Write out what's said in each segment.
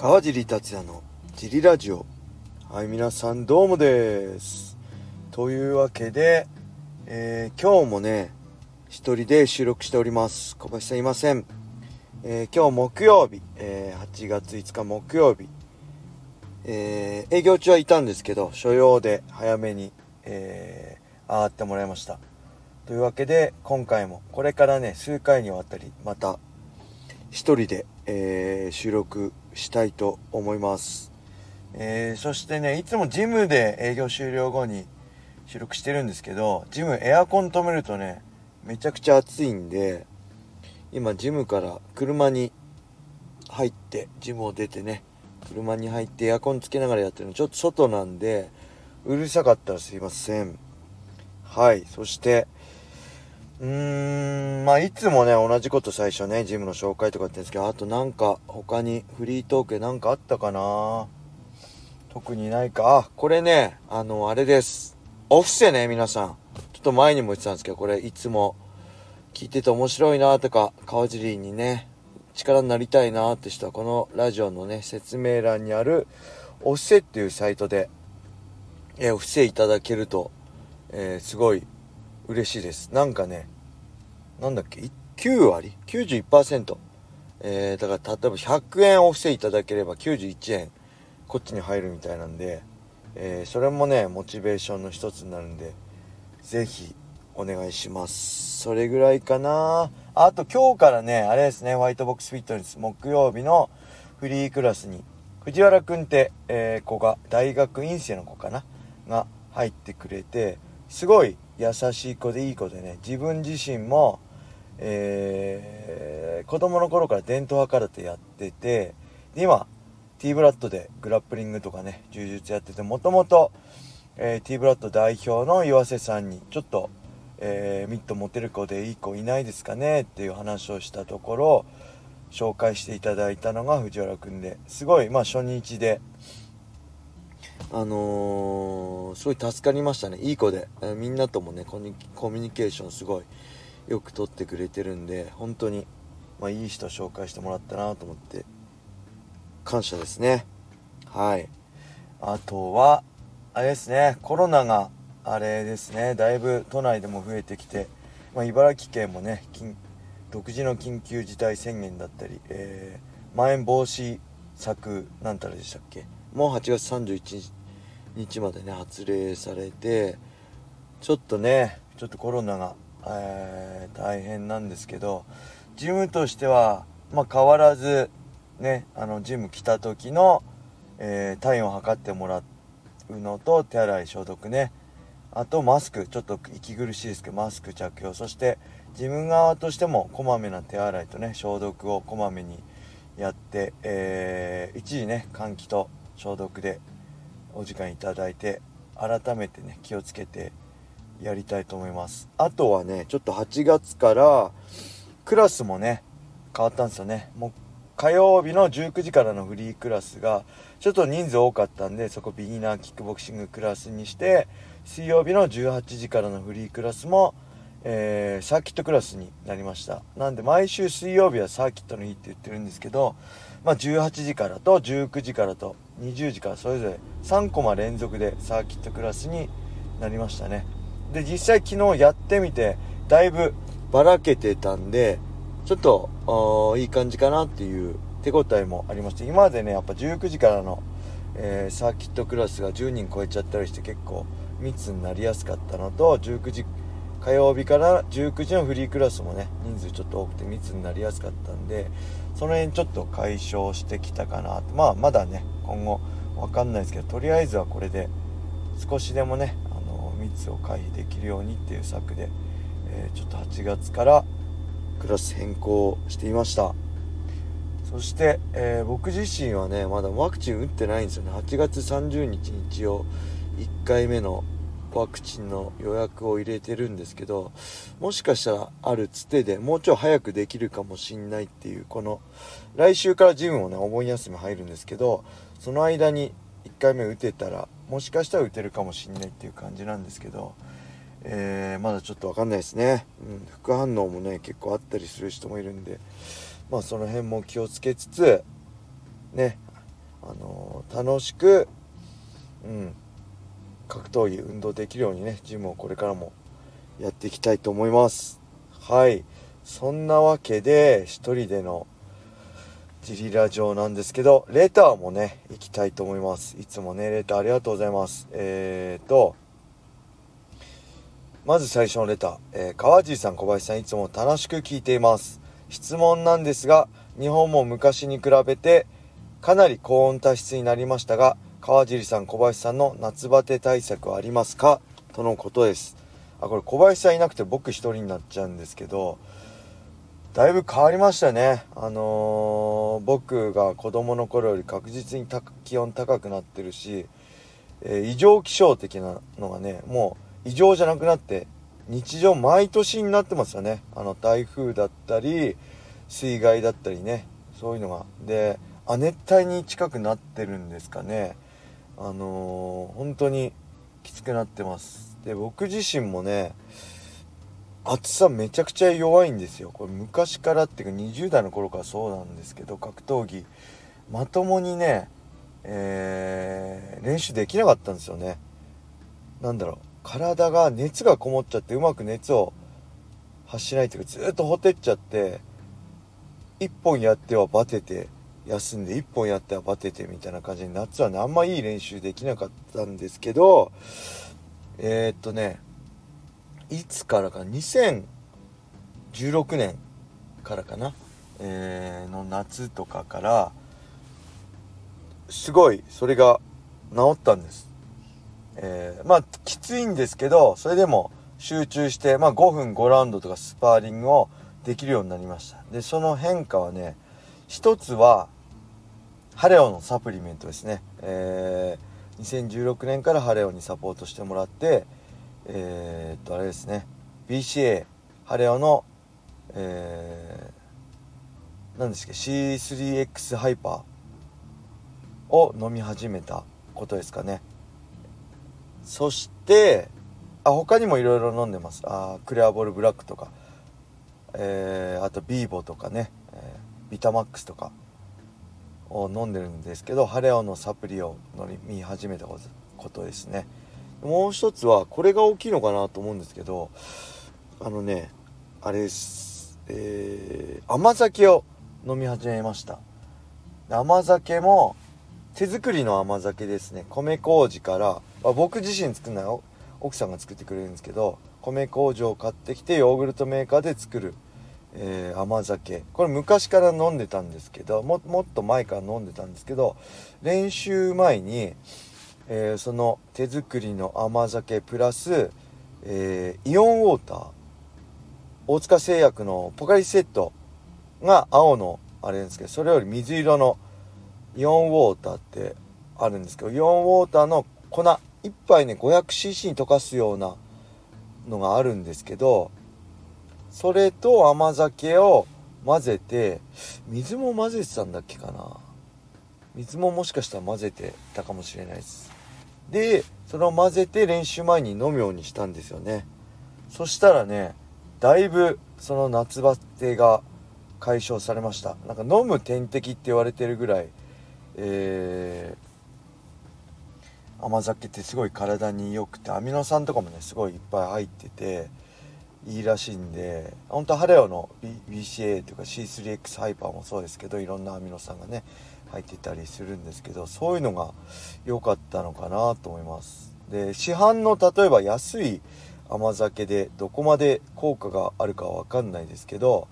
川尻達也のジリラジオ。はい皆さんどうもです。というわけで、えー、今日もね一人で収録しております。小林さんいません、えー、今日木曜日、えー、8月5日木曜日。え営業中はいたんですけど所用で早めに、えー、上がってもらいました。というわけで今回もこれからね数回にわたりまた一人で、えー、収録したいと思います。えー、そしてね、いつもジムで営業終了後に収録してるんですけど、ジムエアコン止めるとね、めちゃくちゃ暑いんで、今ジムから車に入って、ジムを出てね、車に入ってエアコンつけながらやってるの、ちょっと外なんで、うるさかったらすいません。はい、そして、うーん、まあ、いつもね、同じこと最初ね、ジムの紹介とか言ってるんですけど、あとなんか、他にフリートークでなんかあったかな？特にないか？あ、これね、あの、あれです。オフセね、皆さん。ちょっと前にも言ってたんですけど、これ、いつも聞いてて面白いなとか、川尻にね、力になりたいなって人は、このラジオのね、説明欄にある、オフセっていうサイトで、え、オフセいただけると、えー、すごい嬉しいです。なんかね、なんだっけ、9割 ?91%。えー、だから例えば100円お布施いただければ91円こっちに入るみたいなんで、えー、それもね、モチベーションの一つになるんで、ぜひお願いします。それぐらいかなあと今日からね、あれですね、ホワイトボックスフィットネス木曜日のフリークラスに、藤原くんって、えー、子が大学院生の子かな？が入ってくれて、すごい優しい子でいい子でね自分自身も、えー、子供の頃から伝統派空手やっててで今 T ブラッドでグラップリングとかね柔術やっててもともと T ブラッド代表の岩瀬さんにちょっと、えー、ミット持てる子でいい子いないですかねっていう話をしたところ紹介していただいたのが藤原くんですごいまあ初日であのー、すごい助かりましたねいい子で、えー、みんなともねコミュニケーションすごいよくとってくれてるんで本当にまあ、いい人紹介してもらったなと思って感謝ですね。はい。あとはあれですねコロナがあれですねだいぶ都内でも増えてきて、まあ、茨城県もね独自の緊急事態宣言だったり、えー、まん延防止策なんたらでしたっけ？もう8月31日までね発令されてちょっとねちょっとコロナが、えー、大変なんですけどジムとしては、まあ、変わらずねあのジム来た時の、えー、体温を測ってもらうのと手洗い消毒ね。あとマスクちょっと息苦しいですけどマスク着用。そして自分側としてもこまめな手洗いとね消毒をこまめにやって、えー、一時ね換気と消毒でお時間いただいて改めてね気をつけてやりたいと思います。あとはねちょっと8月からクラスもね変わったんですよね。もう火曜日の19時からのフリークラスがちょっと人数多かったんでそこビギナーキックボクシングクラスにして水曜日の18時からのフリークラスも、えー、サーキットクラスになりました。なんで毎週水曜日はサーキットの日って言ってるんですけどまあ、18時からと19時からと20時からそれぞれ3コマ連続でサーキットクラスになりましたね。で実際昨日やってみてだいぶばらけてたんでちょっといい感じかなっていう手応えもありまして今までねやっぱ19時からの、えー、サーキットクラスが10人超えちゃったりして結構密になりやすかったのと19時火曜日から19時のフリークラスもね人数ちょっと多くて密になりやすかったんでその辺ちょっと解消してきたかなと。まあまだね今後わかんないですけどとりあえずはこれで少しでもね密を回避できるようにっていう策で、えー、ちょっと8月からクラス変更していました。そして、えー、僕自身はねまだワクチン打ってないんですよね。8月30日に一応1回目のワクチンの予約を入れてるんですけどもしかしたらあるつてでもうちょい早くできるかもしんないっていうこの来週からジムもねお盆休み入るんですけどその間に1回目打てたらもしかしたら打てるかもしんないっていう感じなんですけど、えー、まだちょっと分かんないですね、うん、副反応もね結構あったりする人もいるんでまあその辺も気をつけつつねあの楽しくうん格闘技運動できるようにねジムをこれからもやっていきたいと思います。はい。そんなわけで一人でのジリラ城なんですけどレターもね行きたいと思います。いつもねレターありがとうございます。えーとまず最初のレター、えー、川尻さん小林さんいつも楽しく聞いています。質問なんですが日本も昔に比べてかなり高温多湿になりましたが川尻さん小林さんの夏バテ対策はありますか？とのことです。あこれ小林さんいなくて僕一人になっちゃうんですけどだいぶ変わりましたね。あのー、僕が子供の頃より確実に気温高くなってるし、えー、異常気象的なのがねもう異常じゃなくなって日常毎年になってますよね。あの台風だったり水害だったりねそういうのが。で亜熱帯に近くなってるんですかね。あのー、本当にきつくなってます。で僕自身もね暑さめちゃくちゃ弱いんですよ。これ昔からっていうか20代の頃からそうなんですけど格闘技。まともにね、えー、練習できなかったんですよね。何だろう。体が熱がこもっちゃってうまく熱を発しないっていうかずっとほてっちゃって1本やってはバテて休んで1本やってはバテてみたいな感じに夏はねあんまいい練習できなかったんですけどえー、っとねいつからか2016年からかな、えー、の夏とかからすごいそれが治ったんです、えー、まあきついんですけどそれでも集中して、まあ、5分5ラウンドとかスパーリングをできるようになりました。でその変化はね一つはハレオのサプリメントですね、えー、2016年からハレオにサポートしてもらってえー、っとあれですね。BCA ハレオのえー、何ですか C3X ハイパーを飲み始めたことですかね。そしてあ他にもいろいろ飲んでます。あクレアボールブラックとかえー、あとビーボとかね、えー、ビタマックスとかを飲んでるんですけどハレオのサプリを飲み始めたことですね。もう一つはこれが大きいのかなと思うんですけどあのねあれです。えー、甘酒を飲み始めました。甘酒も手作りの甘酒ですね。米麹から、まあ、僕自身作るのは奥さんが作ってくれるんですけど米麹を買ってきてヨーグルトメーカーで作る、えー、甘酒。これ昔から飲んでたんですけどももっと前から飲んでたんですけど練習前に、えー、その手作りの甘酒プラス、えー、イオンウォーター大塚製薬のポカリセットが青のあれですけどそれより水色のイオンウォーターってあるんですけどイオンウォーターの粉1杯ね 500cc に溶かすようなのがあるんですけどそれと甘酒を混ぜて水も混ぜてたんだっけかな。水ももしかしたら混ぜてたかもしれないです。でそれを混ぜて練習前に飲むようにしたんですよね。そしたらねだいぶその夏バテが解消されました。なんか飲む点滴って言われてるぐらいえー甘酒ってすごい体に良くてアミノ酸とかもねすごいいっぱい入ってていいらしいんで本当ハレオの BCA とか C3X ハイパーもそうですけどいろんなアミノ酸がね入ってたりするんですけどそういうのが良かったのかなと思います。で市販の例えば安い甘酒でどこまで効果があるかは分かんないですけど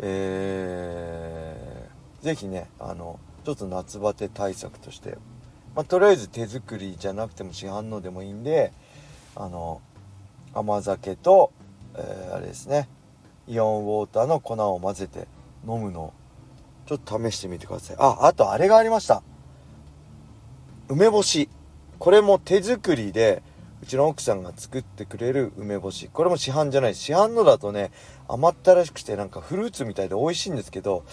えー、ぜひねあのちょっと夏バテ対策としてまあ、とりあえず手作りじゃなくても市販のでもいいんであの甘酒と、えー、あれですねイオンウォーターの粉を混ぜて飲むのをちょっと試してみてください。ああとあれがありました。梅干し。これも手作りでうちの奥さんが作ってくれる梅干し。これも市販じゃない。市販のだとね甘ったらしくてなんかフルーツみたいで美味しいんですけど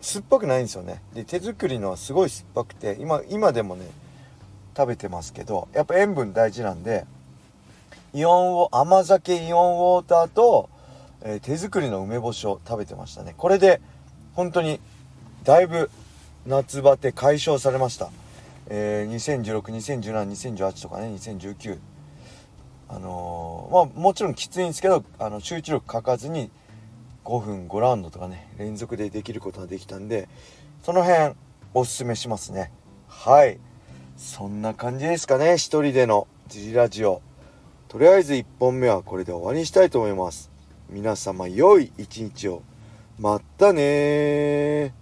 酸っぱくないんですよね。で手作りのはすごい酸っぱくて今今でもね食べてますけどやっぱ塩分大事なんでイオンを甘酒イオンウォーターと、えー、手作りの梅干しを食べてましたね。これで本当にだいぶ夏バテ解消されました。えー、2016、2017、2018とかね、2019。あのー、まあもちろんきついんですけど、あの、集中力かかずに5分5ラウンドとかね、連続でできることができたんで、その辺おすすめしますね。はい。そんな感じですかね、一人でのジリラジオ。とりあえず1本目はこれで終わりにしたいと思います。皆様良い一日を。まったねー。